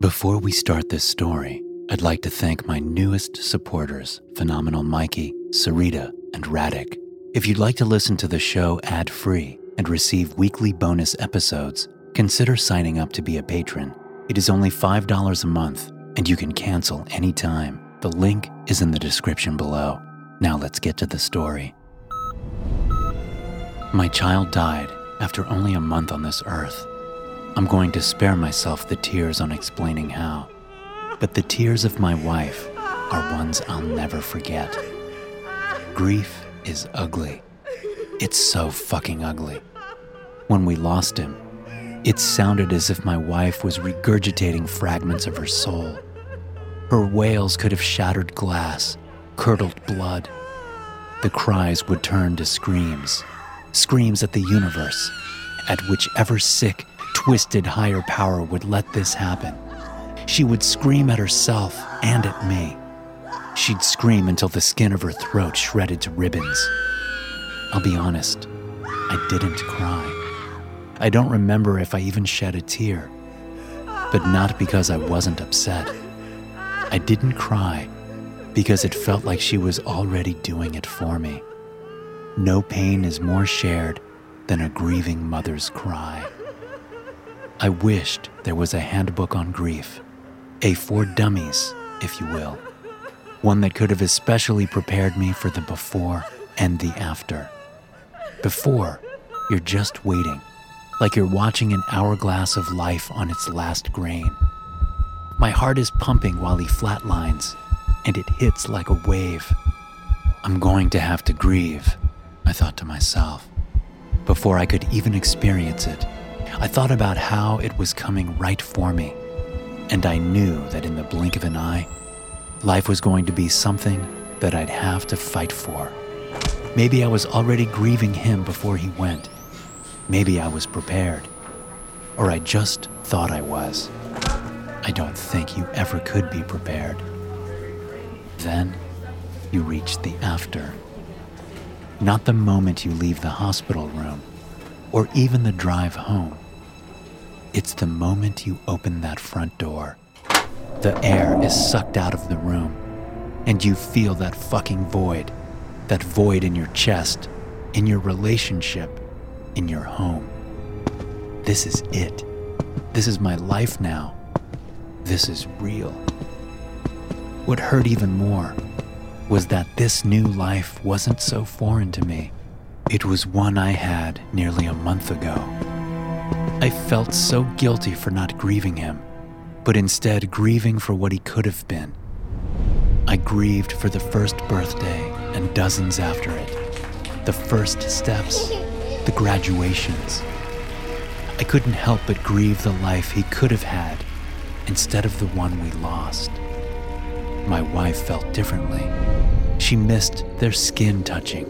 Before we start this story, I'd like to thank my newest supporters, Phenomenal Mikey, Sarita, and Radic. If you'd like to listen to the show ad free and receive weekly bonus episodes, consider signing up to be a patron. It is only $5 a month, and you can cancel anytime. The link is in the description below. Now let's get to the story. My child died after only a month on this earth. I'm going to spare myself the tears on explaining how. But the tears of my wife are ones I'll never forget. Grief is ugly. It's so fucking ugly. When we lost him, it sounded as if my wife was regurgitating fragments of her soul. Her wails could have shattered glass, curdled blood. The cries would turn to screams, screams at the universe, at whichever sick, twisted higher power would let this happen. She would scream at herself and at me. She'd scream until the skin of her throat shredded to ribbons. I'll be honest, I didn't cry. I don't remember if I even shed a tear, but not because I wasn't upset. I didn't cry because it felt like she was already doing it for me. No pain is more shared than a grieving mother's cry. I wished there was a handbook on grief, a for dummies, if you will, one that could have especially prepared me for the before and the after. Before, you're just waiting, like you're watching an hourglass of life on its last grain. My heart is pumping while he flatlines, and it hits like a wave. I'm going to have to grieve, I thought to myself. Before I could even experience it, I thought about how it was coming right for me, and I knew that in the blink of an eye, life was going to be something that I'd have to fight for. Maybe I was already grieving him before he went. Maybe I was prepared. Or I just thought I was. I don't think you ever could be prepared. Then you reach the after. Not the moment you leave the hospital room or even the drive home. It's the moment you open that front door. The air is sucked out of the room, and you feel that fucking void. That void in your chest, in your relationship, in your home. This is it. This is my life now. This is real. What hurt even more was that this new life wasn't so foreign to me. It was one I had nearly a month ago. I felt so guilty for not grieving him, but instead grieving for what he could have been. I grieved for the first birthday and dozens after it, the first steps, the graduations. I couldn't help but grieve the life he could have had instead of the one we lost. My wife felt differently. She missed their skin touching,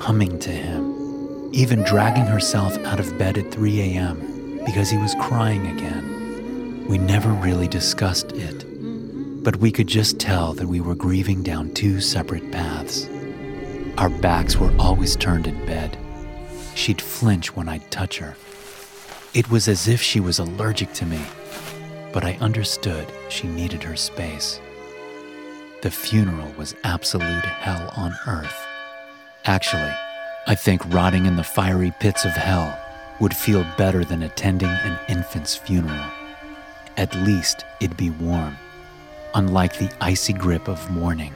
humming to him, even dragging herself out of bed at 3 a.m. because he was crying again. We never really discussed it, but we could just tell that we were grieving down two separate paths. Our backs were always turned in bed. She'd flinch when I'd touch her. It was as if she was allergic to me, but I understood she needed her space. The funeral was absolute hell on earth. Actually, I think rotting in the fiery pits of hell would feel better than attending an infant's funeral. At least it'd be warm, unlike the icy grip of mourning.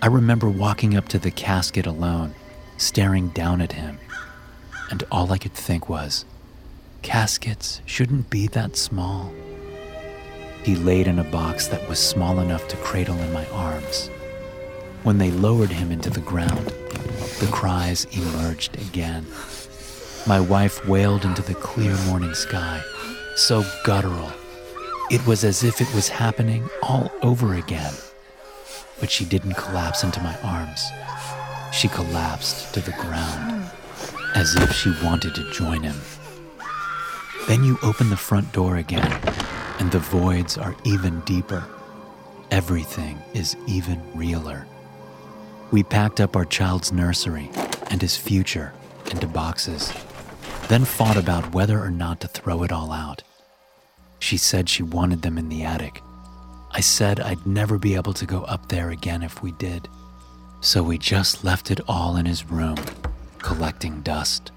I remember walking up to the casket alone, staring down at him, and all I could think was, caskets shouldn't be that small. He laid in a box that was small enough to cradle in my arms. When they lowered him into the ground, the cries emerged again. My wife wailed into the clear morning sky, so guttural. It was as if it was happening all over again. But she didn't collapse into my arms. She collapsed to the ground, as if she wanted to join him. Then you open the front door again, and the voids are even deeper. Everything is even realer. We packed up our child's nursery and his future into boxes, then fought about whether or not to throw it all out. She said she wanted them in the attic. I said I'd never be able to go up there again if we did. So we just left it all in his room, collecting dust.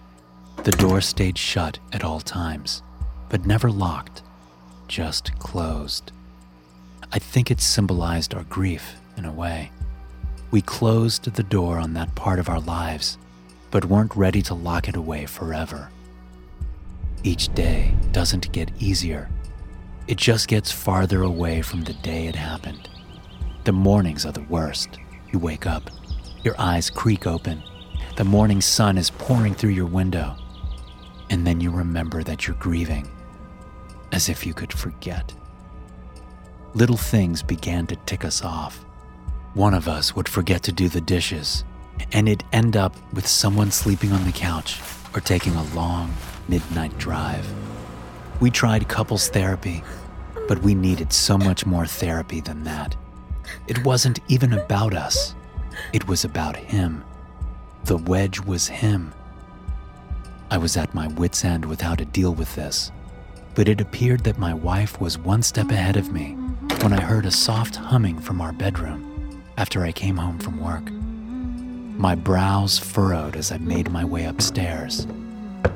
The door stayed shut at all times, but never locked, just closed. I think it symbolized our grief in a way. We closed the door on that part of our lives, but weren't ready to lock it away forever. Each day doesn't get easier, it just gets farther away from the day it happened. The mornings are the worst. You wake up, your eyes creak open, the morning sun is pouring through your window, and then you remember that you're grieving, as if you could forget. Little things began to tick us off. One of us would forget to do the dishes, and it'd end up with someone sleeping on the couch or taking a long midnight drive. We tried couples therapy, but we needed so much more therapy than that. It wasn't even about us, it was about him. The wedge was him. I was at my wits' end with how to deal with this, but it appeared that my wife was one step ahead of me when I heard a soft humming from our bedroom after I came home from work. My brows furrowed as I made my way upstairs.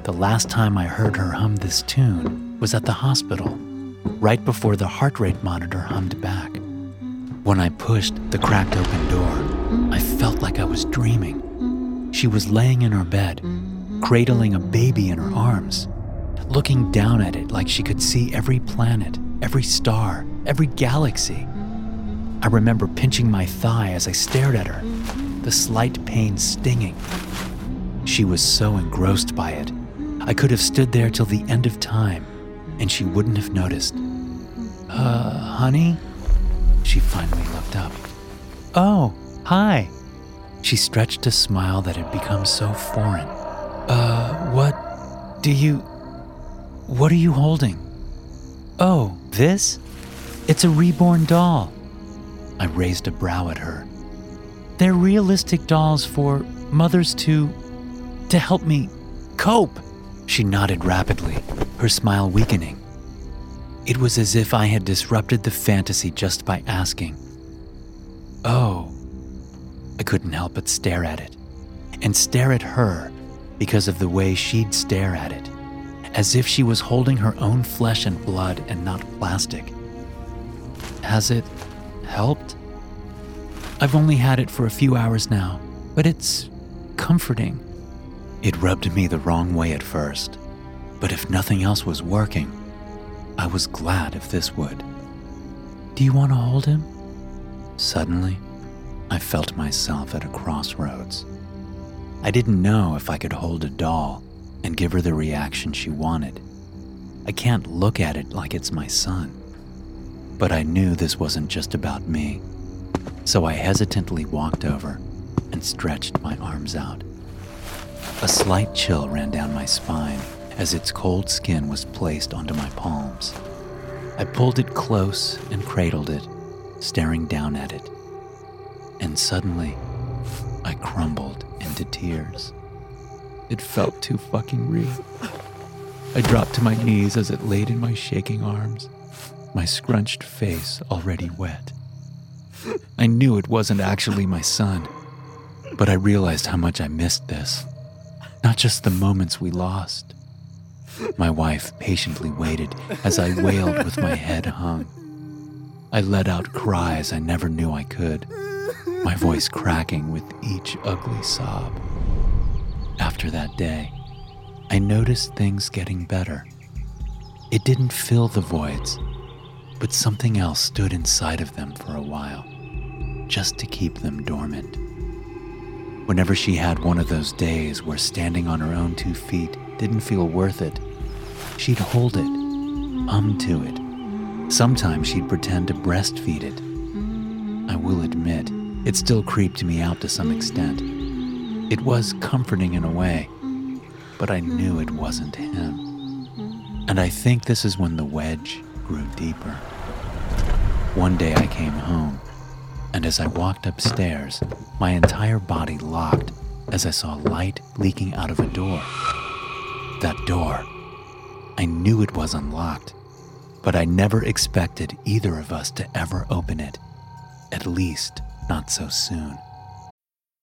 The last time I heard her hum this tune was at the hospital, right before the heart rate monitor hummed back. When I pushed the cracked open door, I felt like I was dreaming. She was laying in her bed, cradling a baby in her arms, looking down at it like she could see every planet, every star, every galaxy. I remember pinching my thigh as I stared at her, the slight pain stinging. She was so engrossed by it, I could have stood there till the end of time and she wouldn't have noticed. Uh, honey? She finally looked up. Oh, hi. She stretched a smile that had become so foreign. Uh, what do you. What are you holding? Oh, this? It's a reborn doll. I raised a brow at her. They're realistic dolls for mothers to. to help me cope. She nodded rapidly, her smile weakening. It was as if I had disrupted the fantasy just by asking. Oh. I couldn't help but stare at it, and stare at her because of the way she'd stare at it, as if she was holding her own flesh and blood and not plastic. Has it helped? I've only had it for a few hours now, but it's comforting. It rubbed me the wrong way at first, but if nothing else was working, I was glad if this would. Do you want to hold him? Suddenly, I felt myself at a crossroads. I didn't know if I could hold a doll and give her the reaction she wanted. I can't look at it like it's my son. But I knew this wasn't just about me, so I hesitantly walked over and stretched my arms out. A slight chill ran down my spine as its cold skin was placed onto my palms. I pulled it close and cradled it, staring down at it. And suddenly, I crumbled into tears. It felt too fucking real. I dropped to my knees as it laid in my shaking arms, my scrunched face already wet. I knew it wasn't actually my son, but I realized how much I missed this not just the moments we lost. My wife patiently waited as I wailed with my head hung. I let out cries I never knew I could, my voice cracking with each ugly sob. After that day, I noticed things getting better. It didn't fill the voids, but something else stood inside of them for a while, just to keep them dormant. Whenever she had one of those days where standing on her own two feet didn't feel worth it, she'd hold it, um to it. Sometimes she'd pretend to breastfeed it. I will admit, it still creeped me out to some extent. It was comforting in a way, but I knew it wasn't him. And I think this is when the wedge grew deeper. One day I came home, and as I walked upstairs, my entire body locked as I saw light leaking out of a door. That door. I knew it was unlocked, but I never expected either of us to ever open it. At least, not so soon.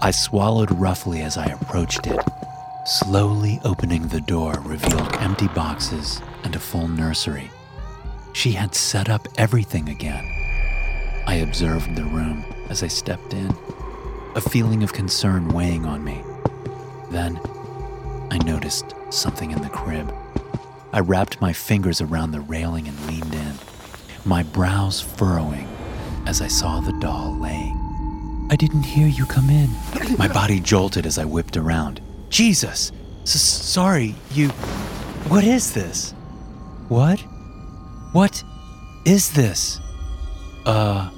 I swallowed roughly as I approached it. Slowly opening the door revealed empty boxes and a full nursery. She had set up everything again. I observed the room as I stepped in, a feeling of concern weighing on me. Then, I noticed something in the crib. I wrapped my fingers around the railing and leaned in, my brows furrowing as I saw the doll laying. I didn't hear you come in. My body jolted as I whipped around. Jesus! S- sorry, you. What is this? What? What is this? Uh,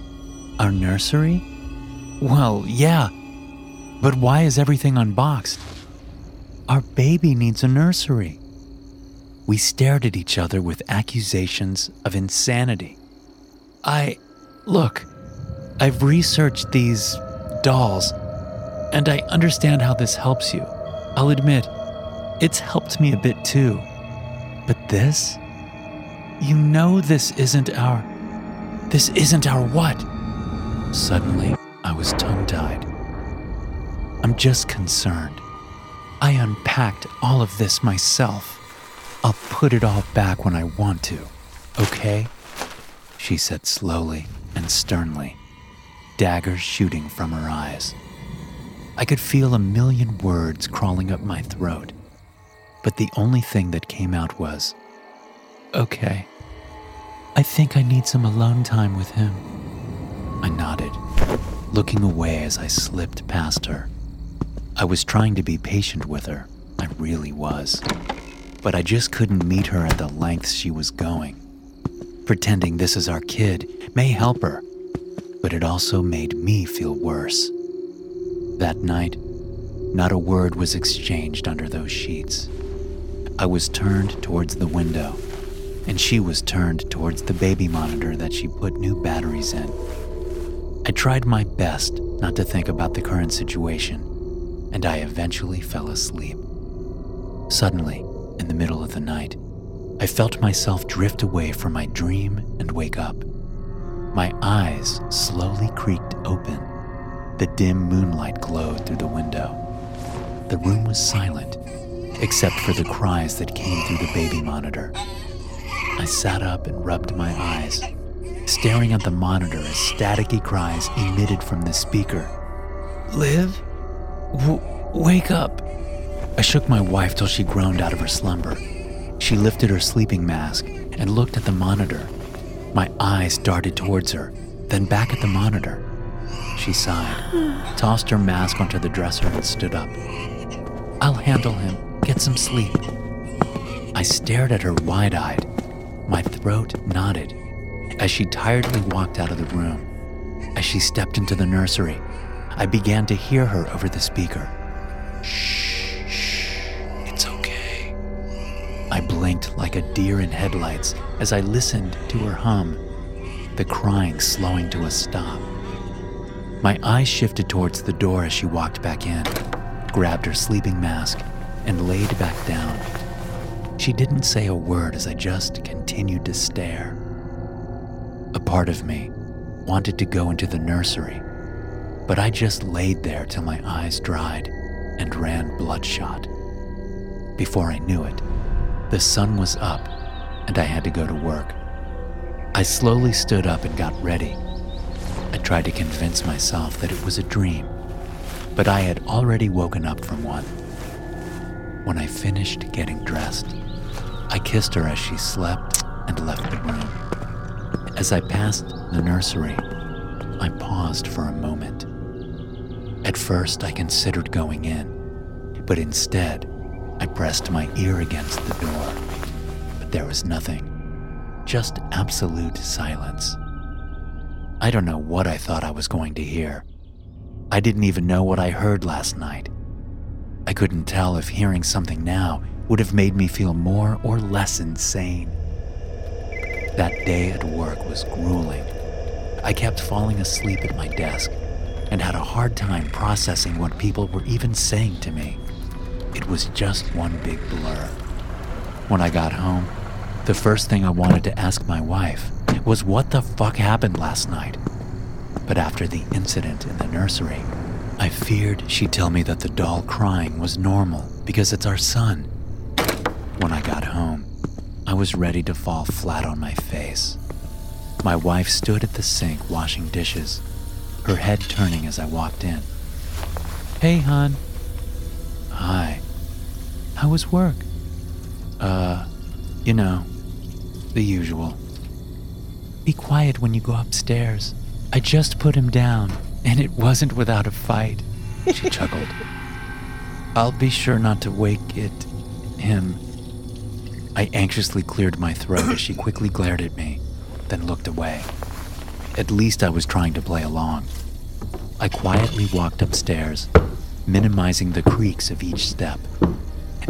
our nursery? Well, yeah. But why is everything unboxed? Our baby needs a nursery. We stared at each other with accusations of insanity. I. Look, I've researched these dolls, and I understand how this helps you. I'll admit, it's helped me a bit too. But this? You know this isn't our. This isn't our what? Suddenly, I was tongue tied. I'm just concerned. I unpacked all of this myself. I'll put it all back when I want to, okay? She said slowly and sternly daggers shooting from her eyes. I could feel a million words crawling up my throat, but the only thing that came out was, Okay, I think I need some alone time with him. I nodded, looking away as I slipped past her. I was trying to be patient with her, I really was, but I just couldn't meet her at the lengths she was going. Pretending this is our kid may help her, but it also made me feel worse. That night, not a word was exchanged under those sheets. I was turned towards the window, and she was turned towards the baby monitor that she put new batteries in. I tried my best not to think about the current situation, and I eventually fell asleep. Suddenly, in the middle of the night, I felt myself drift away from my dream and wake up. My eyes slowly creaked open. The dim moonlight glowed through the window. The room was silent, except for the cries that came through the baby monitor. I sat up and rubbed my eyes, staring at the monitor as staticky cries emitted from the speaker. Liv? W- wake up! I shook my wife till she groaned out of her slumber. She lifted her sleeping mask and looked at the monitor my eyes darted towards her, then back at the monitor. She sighed, tossed her mask onto the dresser, and stood up. I'll handle him. Get some sleep. I stared at her wide eyed. My throat knotted as she tiredly walked out of the room. As she stepped into the nursery, I began to hear her over the speaker. Shh, I blinked like a deer in headlights as I listened to her hum. the crying slowing to a stop. My eyes shifted towards the door as she walked back in, grabbed her sleeping mask, and laid back down. She didn't say a word as I just continued to stare. A part of me wanted to go into the nursery, but I just laid there till my eyes dried and ran bloodshot. Before I knew it, the sun was up and I had to go to work. I slowly stood up and got ready. I tried to convince myself that it was a dream, but I had already woken up from one. When I finished getting dressed, I kissed her as she slept and left the room. As I passed the nursery, I paused for a moment. At first, I considered going in, but instead, I pressed my ear against the door. But there was nothing, just absolute silence. I don't know what I thought I was going to hear. I didn't even know what I heard last night. I couldn't tell if hearing something now would have made me feel more or less insane. That day at work was grueling. I kept falling asleep at my desk and had a hard time processing what people were even saying to me. It was just one big blur. When I got home, the first thing I wanted to ask my wife was what the fuck happened last night. But after the incident in the nursery, I feared she'd tell me that the doll crying was normal because it's our son. When I got home, I was ready to fall flat on my face. My wife stood at the sink washing dishes, her head turning as I walked in. Hey, hon. Hi. How was work? Uh, you know, the usual. Be quiet when you go upstairs. I just put him down, and it wasn't without a fight. She chuckled. I'll be sure not to wake it. him. I anxiously cleared my throat as she quickly glared at me, then looked away. At least I was trying to play along. I quietly walked upstairs, minimizing the creaks of each step.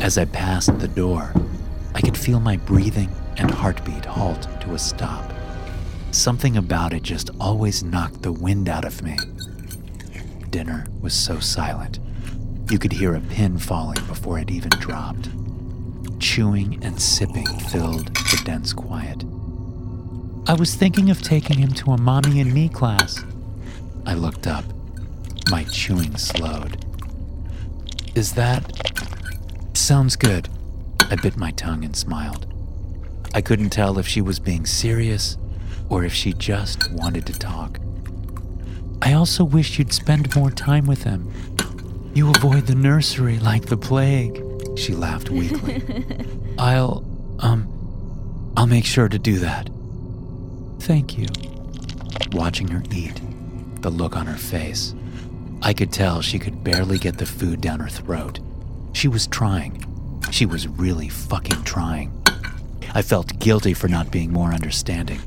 As I passed the door, I could feel my breathing and heartbeat halt to a stop. Something about it just always knocked the wind out of me. Dinner was so silent. You could hear a pin falling before it even dropped. Chewing and sipping filled the dense quiet. I was thinking of taking him to a mommy and me class. I looked up. My chewing slowed. Is that. Sounds good. I bit my tongue and smiled. I couldn't tell if she was being serious or if she just wanted to talk. I also wish you'd spend more time with him. You avoid the nursery like the plague. She laughed weakly. I'll, um, I'll make sure to do that. Thank you. Watching her eat, the look on her face, I could tell she could barely get the food down her throat. She was trying. She was really fucking trying. I felt guilty for not being more understanding.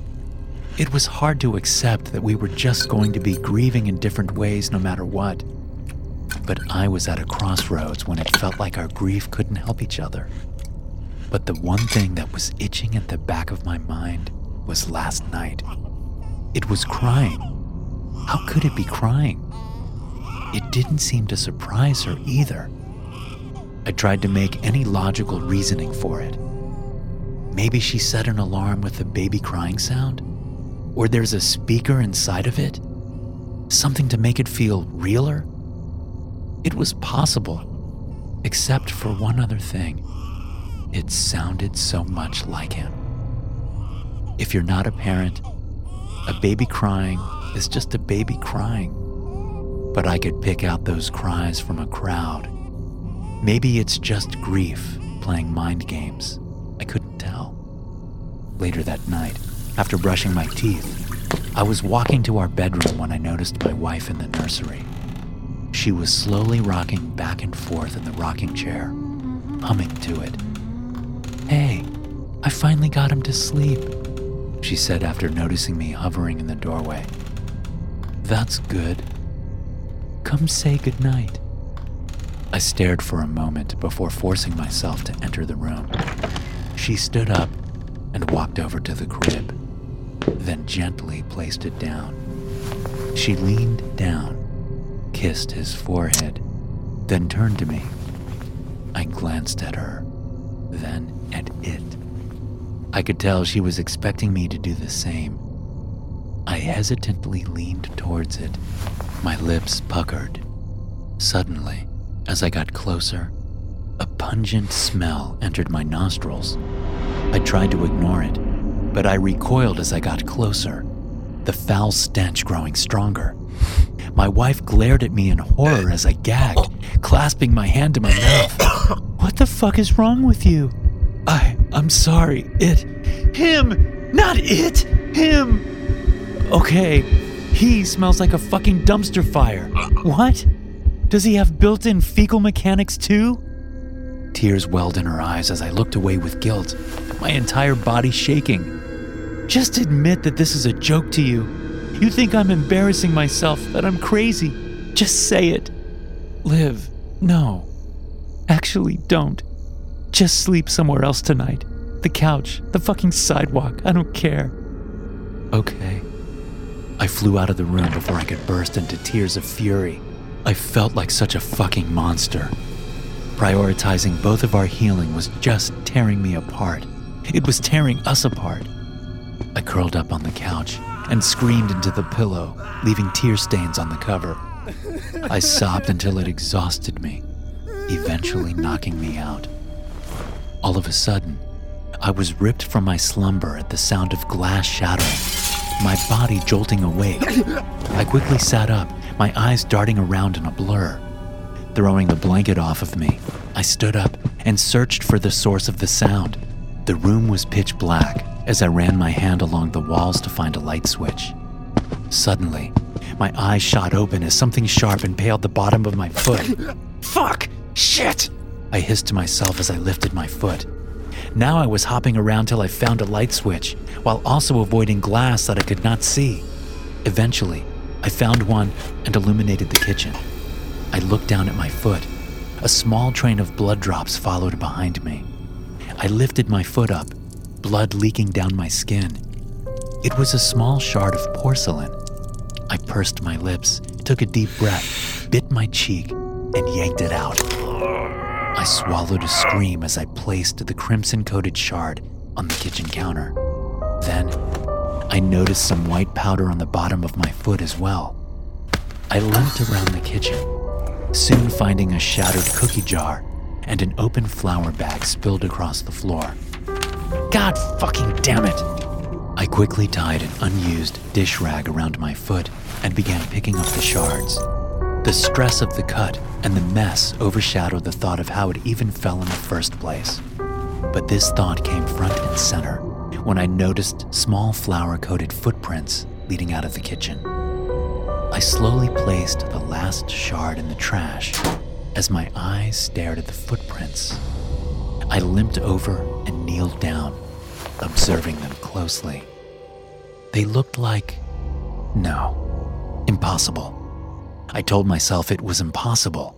It was hard to accept that we were just going to be grieving in different ways no matter what. But I was at a crossroads when it felt like our grief couldn't help each other. But the one thing that was itching at the back of my mind was last night. It was crying. How could it be crying? It didn't seem to surprise her either. I tried to make any logical reasoning for it. Maybe she set an alarm with a baby crying sound? Or there's a speaker inside of it? Something to make it feel realer? It was possible, except for one other thing. It sounded so much like him. If you're not a parent, a baby crying is just a baby crying but I could pick out those cries from a crowd. Maybe it's just grief playing mind games. I couldn't tell. Later that night, after brushing my teeth, I was walking to our bedroom when I noticed my wife in the nursery. She was slowly rocking back and forth in the rocking chair, humming to it. Hey, I finally got him to sleep, she said after noticing me hovering in the doorway. That's good. Come say goodnight. I stared for a moment before forcing myself to enter the room. She stood up and walked over to the crib. then gently placed it down. She leaned down, kissed his forehead, then turned to me. I glanced at her, then at it. I could tell she was expecting me to do the same. I hesitantly leaned towards it, my lips puckered. Suddenly, as I got closer, a pungent smell entered my nostrils. I tried to ignore it, but I recoiled as I got closer, the foul stench growing stronger. My wife glared at me in horror as I gagged, clasping my hand to my mouth. What the fuck is wrong with you? I, I'm sorry. It, him, not it, him. Okay, he smells like a fucking dumpster fire. What? Does he have built in fecal mechanics too? Tears welled in her eyes as I looked away with guilt, my entire body shaking. Just admit that this is a joke to you. You think I'm embarrassing myself, that I'm crazy. Just say it. Liv, no. Actually, don't. Just sleep somewhere else tonight. The couch, the fucking sidewalk, I don't care. Okay. I flew out of the room before I could burst into tears of fury. I felt like such a fucking monster. Prioritizing both of our healing was just tearing me apart. It was tearing us apart. I curled up on the couch and screamed into the pillow, leaving tear stains on the cover. I sobbed until it exhausted me, eventually knocking me out. All of a sudden, I was ripped from my slumber at the sound of glass shattering, my body jolting awake. I quickly sat up, my eyes darting around in a blur. Throwing the blanket off of me, I stood up and searched for the source of the sound. The room was pitch black as I ran my hand along the walls to find a light switch. Suddenly, my eyes shot open as something sharp impaled the bottom of my foot. Fuck! Shit! I hissed to myself as I lifted my foot. Now I was hopping around till I found a light switch, while also avoiding glass that I could not see. Eventually, I found one and illuminated the kitchen. I looked down at my foot. A small train of blood drops followed behind me. I lifted my foot up, blood leaking down my skin. It was a small shard of porcelain. I pursed my lips, took a deep breath, bit my cheek, and yanked it out. I swallowed a scream as I placed the crimson coated shard on the kitchen counter. Then, I noticed some white powder on the bottom of my foot as well. I limped around the kitchen, soon finding a shattered cookie jar and an open flour bag spilled across the floor. God fucking damn it! I quickly tied an unused dish rag around my foot and began picking up the shards. The stress of the cut and the mess overshadowed the thought of how it even fell in the first place. But this thought came front and center when I noticed small flour coated footprints leading out of the kitchen. I slowly placed the last shard in the trash as my eyes stared at the footprints. I limped over and kneeled down, observing them closely. They looked like. No, impossible. I told myself it was impossible.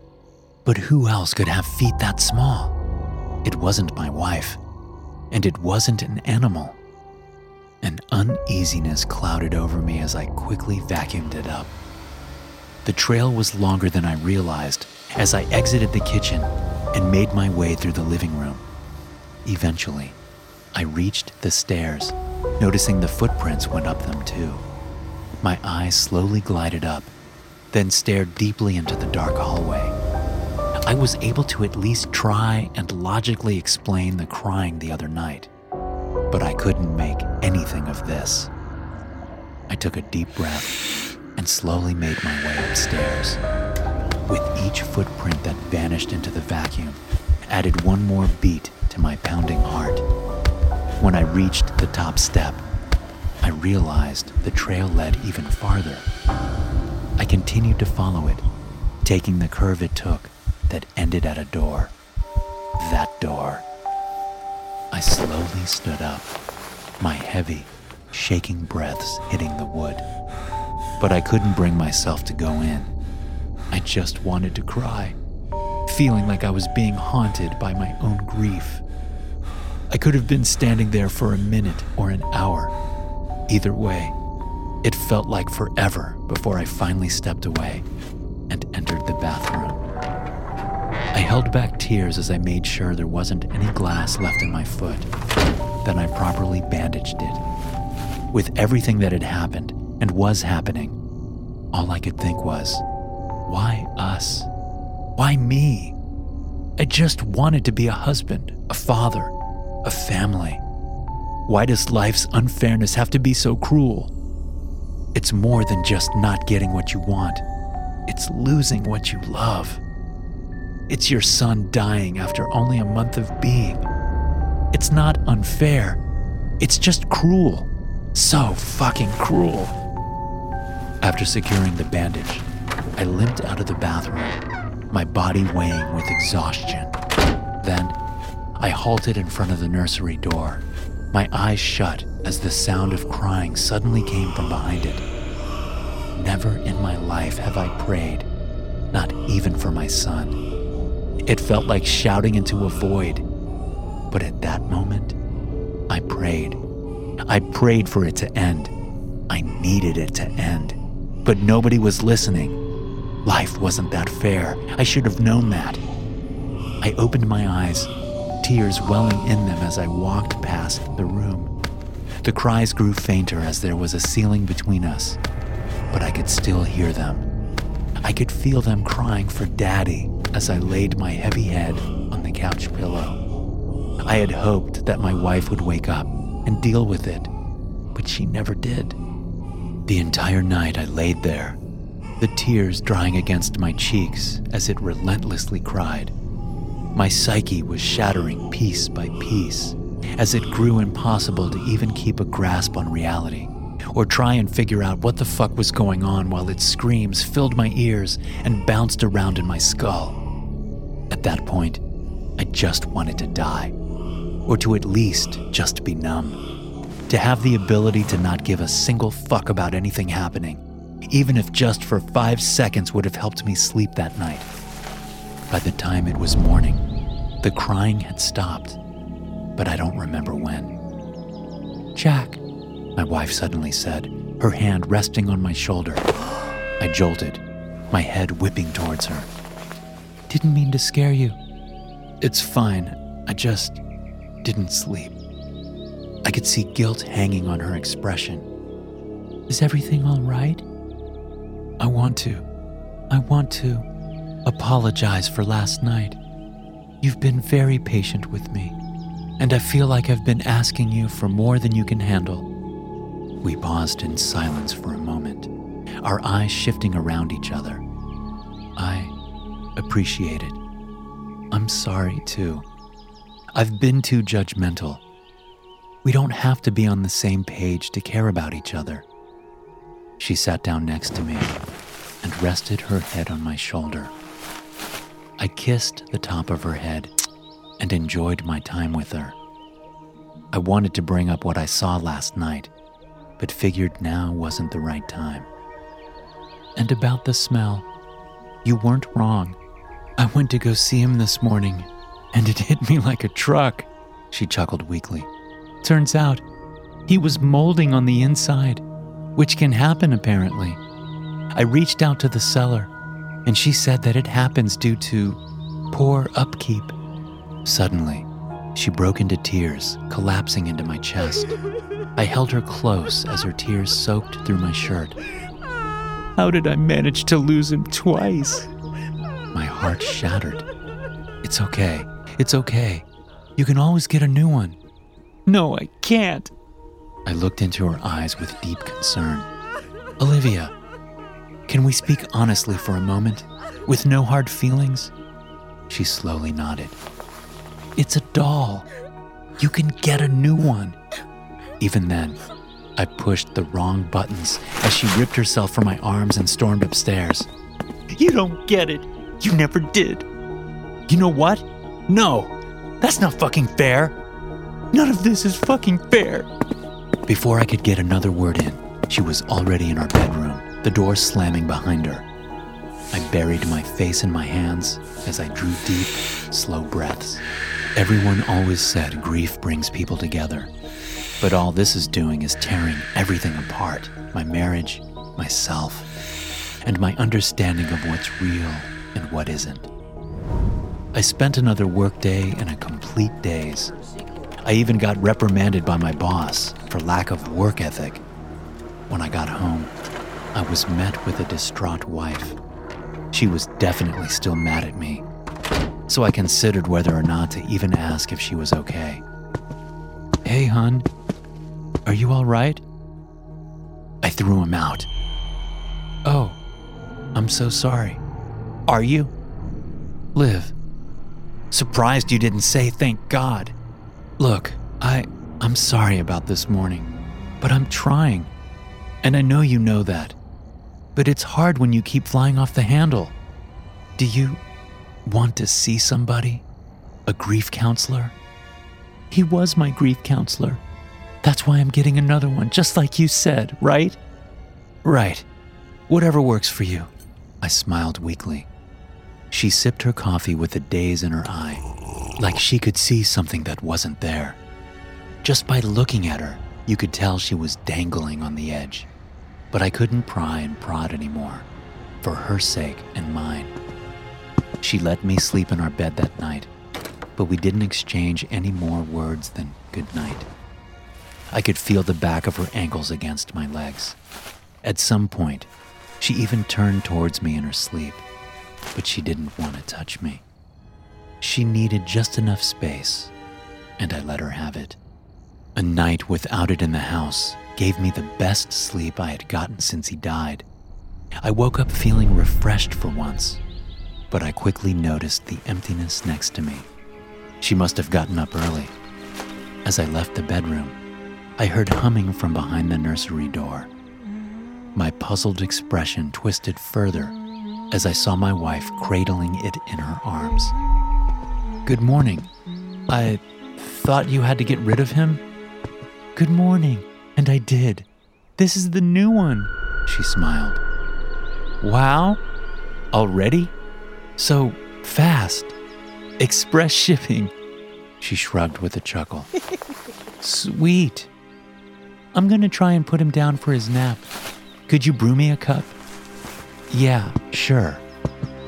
But who else could have feet that small? It wasn't my wife, and it wasn't an animal. An uneasiness clouded over me as I quickly vacuumed it up. The trail was longer than I realized as I exited the kitchen and made my way through the living room. Eventually, I reached the stairs, noticing the footprints went up them too. My eyes slowly glided up, then stared deeply into the dark hallway. I was able to at least try and logically explain the crying the other night, but I couldn't make anything of this. I took a deep breath and slowly made my way upstairs. With each footprint that vanished into the vacuum, added one more beat to my pounding heart. When I reached the top step, I realized the trail led even farther. I continued to follow it, taking the curve it took that ended at a door. That door. I slowly stood up, my heavy, shaking breaths hitting the wood. But I couldn't bring myself to go in. I just wanted to cry, feeling like I was being haunted by my own grief. I could have been standing there for a minute or an hour, Either way, it felt like forever before I finally stepped away and entered the bathroom. Held back tears as I made sure there wasn't any glass left in my foot. Then I properly bandaged it. With everything that had happened and was happening, all I could think was, why us? Why me? I just wanted to be a husband, a father, a family. Why does life's unfairness have to be so cruel? It's more than just not getting what you want, it's losing what you love. It's your son dying after only a month of being. It's not unfair, it's just cruel. So fucking cruel. After securing the bandage, I limped out of the bathroom, my body weighing with exhaustion. Then, I halted in front of the nursery door, my eyes shut as the sound of crying suddenly came from behind it. Never in my life have I prayed, not even for my son. It felt like shouting into a void. But at that moment, I prayed. I prayed for it to end. I needed it to end. But nobody was listening. Life wasn't that fair. I should have known that. I opened my eyes, tears welling in them as I walked past the room. The cries grew fainter as there was a ceiling between us, but I could still hear them. I could feel them crying for Daddy as I laid my heavy head on the couch pillow. I had hoped that my wife would wake up and deal with it, but she never did. The entire night I laid there, the tears drying against my cheeks as it relentlessly cried. My psyche was shattering piece by piece as it grew impossible to even keep a grasp on reality or try and figure out what the fuck was going on while its screams filled my ears and bounced around in my skull. At that point, I just wanted to die, or to at least just be numb. To have the ability to not give a single fuck about anything happening, even if just for five seconds would have helped me sleep that night. By the time it was morning, the crying had stopped, but I don't remember when. Jack, my wife suddenly said, her hand resting on my shoulder. I jolted, my head whipping towards her. Didn't mean to scare you. It's fine. I just didn't sleep. I could see guilt hanging on her expression. Is everything all right? I want to. I want to apologize for last night. You've been very patient with me, and I feel like I've been asking you for more than you can handle. We paused in silence for a moment, our eyes shifting around each other. I appreciate it. I'm sorry, too. I've been too judgmental. We don't have to be on the same page to care about each other. She sat down next to me and rested her head on my shoulder. I kissed the top of her head and enjoyed my time with her. I wanted to bring up what I saw last night, but figured now wasn't the right time. And about the smell, you weren't wrong. I went to go see him this morning, and it hit me like a truck, she chuckled weakly. Turns out, he was molding on the inside, which can happen apparently. I reached out to the seller, and she said that it happens due to poor upkeep. Suddenly, she broke into tears, collapsing into my chest. I held her close as her tears soaked through my shirt. How did I manage to lose him twice? My heart shattered. It's okay. It's okay. You can always get a new one. No, I can't. I looked into her eyes with deep concern. Olivia, can we speak honestly for a moment, with no hard feelings? She slowly nodded. It's a doll. You can get a new one. Even then, I pushed the wrong buttons as she ripped herself from my arms and stormed upstairs. You don't get it. You never did. You know what? No, that's not fucking fair. None of this is fucking fair. Before I could get another word in, she was already in our bedroom, the door slamming behind her. I buried my face in my hands as I drew deep, slow breaths. Everyone always said grief brings people together. But all this is doing is tearing everything apart my marriage, myself, and my understanding of what's real and what isn't. I spent another workday in a complete daze. I even got reprimanded by my boss for lack of work ethic. When I got home, I was met with a distraught wife. She was definitely still mad at me, so I considered whether or not to even ask if she was okay. Hey, hun, are you all right? I threw him out. Oh, I'm so sorry. Are you? Liv. Surprised you didn't say thank God. Look, I I'm sorry about this morning, but I'm trying. And I know you know that. But it's hard when you keep flying off the handle. Do you want to see somebody? A grief counselor? He was my grief counselor. That's why I'm getting another one, just like you said, right? Right. Whatever works for you. I smiled weakly. She sipped her coffee with a daze in her eye, like she could see something that wasn't there. Just by looking at her, you could tell she was dangling on the edge. But I couldn't pry and prod anymore, for her sake and mine. She let me sleep in our bed that night, but we didn't exchange any more words than good night. I could feel the back of her ankles against my legs. At some point, she even turned towards me in her sleep, but she didn't want to touch me. She needed just enough space, and I let her have it. A night without it in the house gave me the best sleep I had gotten since he died. I woke up feeling refreshed for once, but I quickly noticed the emptiness next to me. She must have gotten up early. As I left the bedroom, I heard humming from behind the nursery door. My puzzled expression twisted further as I saw my wife cradling it in her arms. Good morning. I thought you had to get rid of him? Good morning. And I did. This is the new one, she smiled. Wow. Already? So fast. Express shipping. She shrugged with a chuckle. Sweet. I'm going to try and put him down for his nap. Could you brew me a cup? Yeah, sure.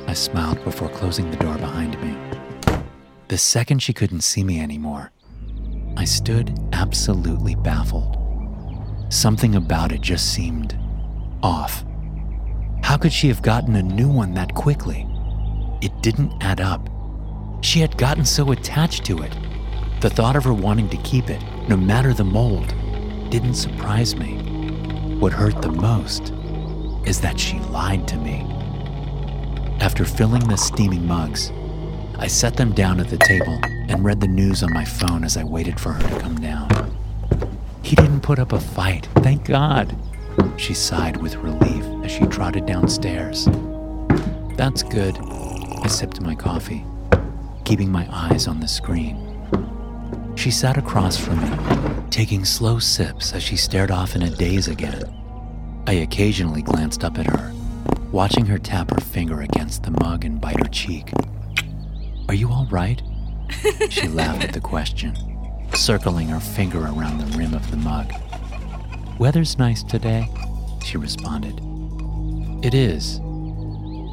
I smiled before closing the door behind me. The second she couldn't see me anymore, I stood absolutely baffled. Something about it just seemed off. How could she have gotten a new one that quickly? It didn't add up. She had gotten so attached to it. The thought of her wanting to keep it, no matter the mold, didn't surprise me. What hurt the most is that she lied to me. After filling the steaming mugs, I set them down at the table and read the news on my phone as I waited for her to come down. He didn't put up a fight, thank God. She sighed with relief as she trotted downstairs. That's good. I sipped my coffee, keeping my eyes on the screen. She sat across from me, taking slow sips as she stared off in a daze again. I occasionally glanced up at her, watching her tap her finger against the mug and bite her cheek. Are you all right? She laughed at the question, circling her finger around the rim of the mug. Weather's nice today, she responded. It is.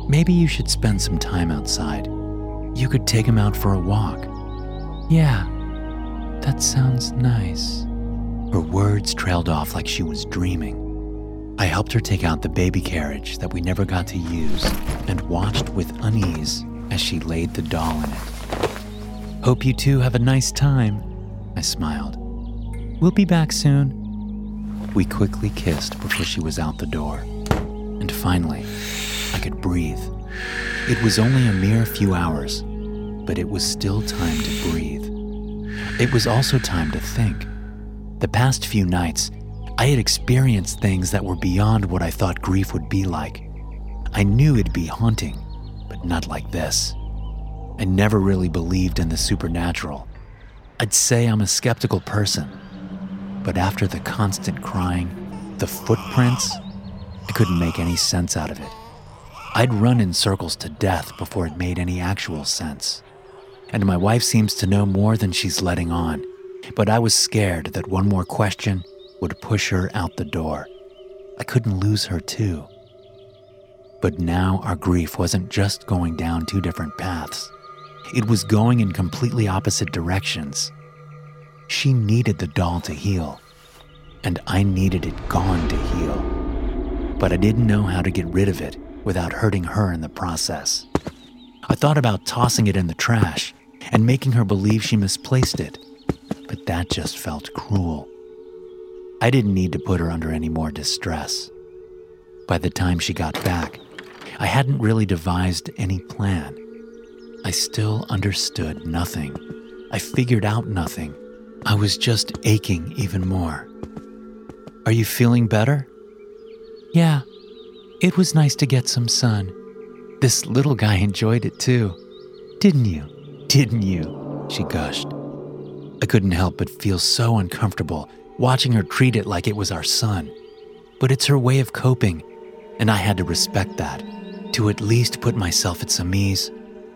Maybe you should spend some time outside. You could take him out for a walk. Yeah, that sounds nice. Her words trailed off like she was dreaming. I helped her take out the baby carriage that we never got to use and watched with unease as she laid the doll in it. Hope you two have a nice time, I smiled. We'll be back soon. We quickly kissed before she was out the door. And finally, I could breathe. It was only a mere few hours, but it was still time to breathe. It was also time to think. The past few nights, I had experienced things that were beyond what I thought grief would be like. I knew it'd be haunting, but not like this. I never really believed in the supernatural. I'd say I'm a skeptical person. But after the constant crying, the footprints, I couldn't make any sense out of it. I'd run in circles to death before it made any actual sense. And my wife seems to know more than she's letting on, but I was scared that one more question would push her out the door. I couldn't lose her, too. But now our grief wasn't just going down two different paths, it was going in completely opposite directions. She needed the doll to heal, and I needed it gone to heal. But I didn't know how to get rid of it without hurting her in the process. I thought about tossing it in the trash and making her believe she misplaced it, but that just felt cruel. I didn't need to put her under any more distress. By the time she got back, I hadn't really devised any plan. I still understood nothing. I figured out nothing. I was just aching even more. Are you feeling better? Yeah, it was nice to get some sun. This little guy enjoyed it too. Didn't you? Didn't you? She gushed. I couldn't help but feel so uncomfortable watching her treat it like it was our son. But it's her way of coping, and I had to respect that. To at least put myself at some ease,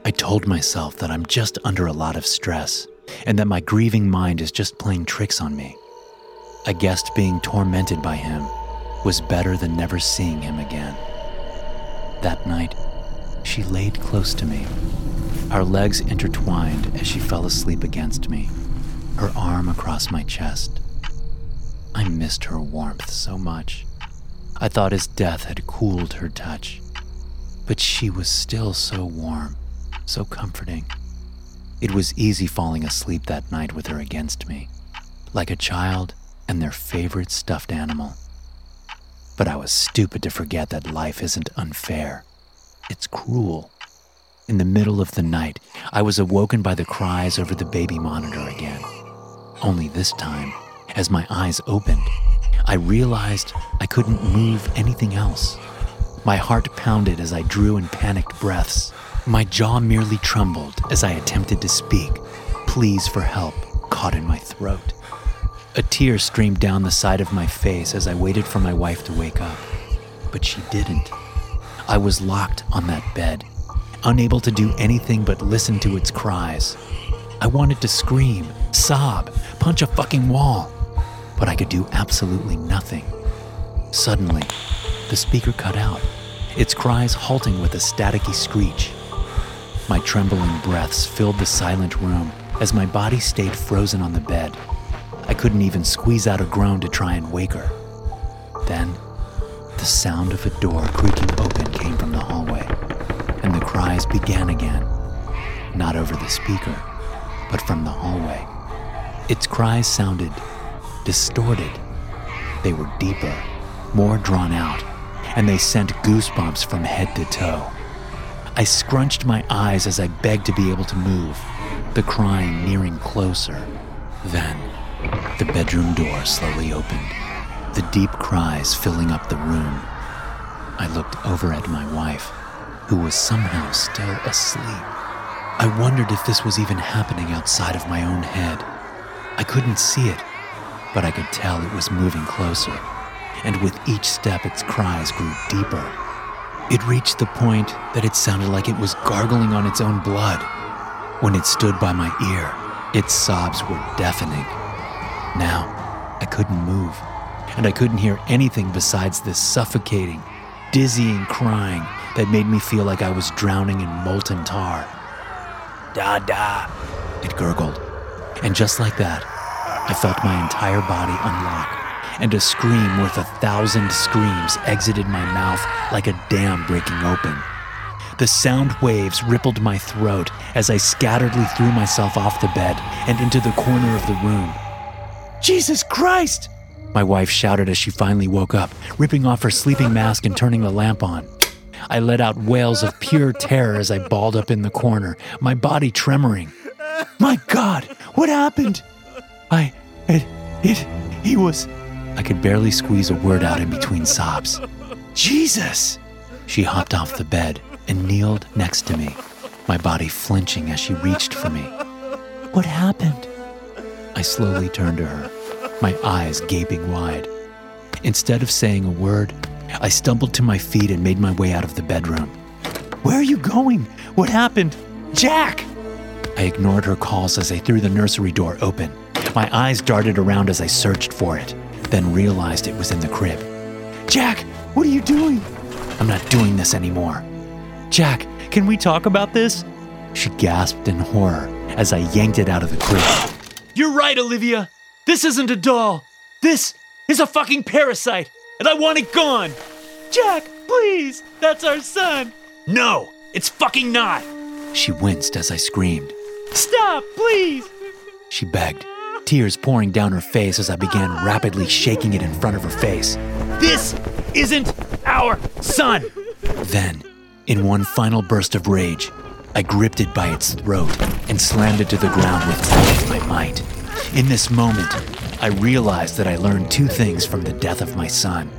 I told myself that I'm just under a lot of stress and that my grieving mind is just playing tricks on me. I guessed being tormented by him was better than never seeing him again. That night, she laid close to me, our legs intertwined as she fell asleep against me, her arm across my chest. I missed her warmth so much. I thought his death had cooled her touch, but she was still so warm, so comforting. It was easy falling asleep that night with her against me, like a child and their favorite stuffed animal. But I was stupid to forget that life isn't unfair, it's cruel. In the middle of the night, I was awoken by the cries over the baby monitor again. Only this time, as my eyes opened, I realized I couldn't move anything else. My heart pounded as I drew in panicked breaths. My jaw merely trembled as I attempted to speak. Pleas for help caught in my throat. A tear streamed down the side of my face as I waited for my wife to wake up. But she didn't. I was locked on that bed, unable to do anything but listen to its cries. I wanted to scream, sob, punch a fucking wall, but I could do absolutely nothing. Suddenly, the speaker cut out, its cries halting with a staticky screech. My trembling breaths filled the silent room as my body stayed frozen on the bed. I couldn't even squeeze out a groan to try and wake her. Then, the sound of a door creaking open came from the hallway, and the cries began again. Not over the speaker, but from the hallway. Its cries sounded distorted. They were deeper, more drawn out, and they sent goosebumps from head to toe. I scrunched my eyes as I begged to be able to move, the crying nearing closer. Then, the bedroom door slowly opened, the deep cries filling up the room. I looked over at my wife, who was somehow still asleep. I wondered if this was even happening outside of my own head. I couldn't see it, but I could tell it was moving closer, and with each step its cries grew deeper. It reached the point that it sounded like it was gargling on its own blood. When it stood by my ear, its sobs were deafening. Now, I couldn't move, and I couldn't hear anything besides this suffocating, dizzying crying that made me feel like I was drowning in molten tar. Da da, it gurgled. And just like that, I felt my entire body unlock, and a scream worth a thousand screams exited my mouth like a dam breaking open. The sound waves rippled my throat as I scatteredly threw myself off the bed and into the corner of the room. Jesus Christ! My wife shouted as she finally woke up, ripping off her sleeping mask and turning the lamp on. I let out wails of pure terror as I balled up in the corner, my body tremoring. My God, what happened? I. It. It. He was. I could barely squeeze a word out in between sobs. Jesus! She hopped off the bed and kneeled next to me, my body flinching as she reached for me. What happened? I slowly turned to her, my eyes gaping wide. Instead of saying a word, I stumbled to my feet and made my way out of the bedroom. Where are you going? What happened? Jack! I ignored her calls as I threw the nursery door open. My eyes darted around as I searched for it, then realized it was in the crib. Jack, what are you doing? I'm not doing this anymore. Jack, can we talk about this? She gasped in horror as I yanked it out of the crib. You're right, Olivia. This isn't a doll. This is a fucking parasite, and I want it gone. Jack, please, that's our son. No, it's fucking not. She winced as I screamed. Stop, please. She begged, tears pouring down her face as I began rapidly shaking it in front of her face. This isn't our son. Then, in one final burst of rage, I gripped it by its throat and slammed it to the ground with all of my might. In this moment, I realized that I learned two things from the death of my son.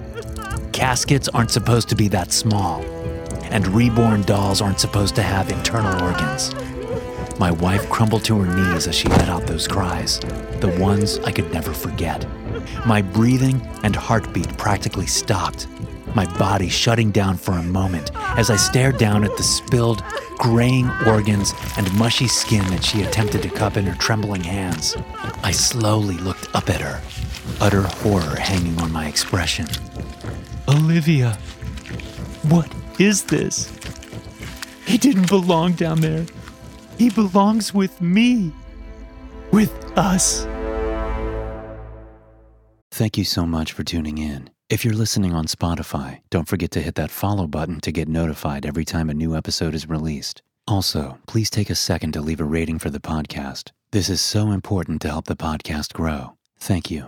Caskets aren't supposed to be that small, and reborn dolls aren't supposed to have internal organs. My wife crumbled to her knees as she let out those cries, the ones I could never forget. My breathing and heartbeat practically stopped, my body shutting down for a moment as I stared down at the spilled, graying organs and mushy skin that she attempted to cup in her trembling hands. I slowly looked up at her, utter horror hanging on my expression. Olivia, what is this? He didn't belong down there. He belongs with me. With us. Thank you so much for tuning in. If you're listening on Spotify, don't forget to hit that follow button to get notified every time a new episode is released. Also, please take a second to leave a rating for the podcast. This is so important to help the podcast grow. Thank you.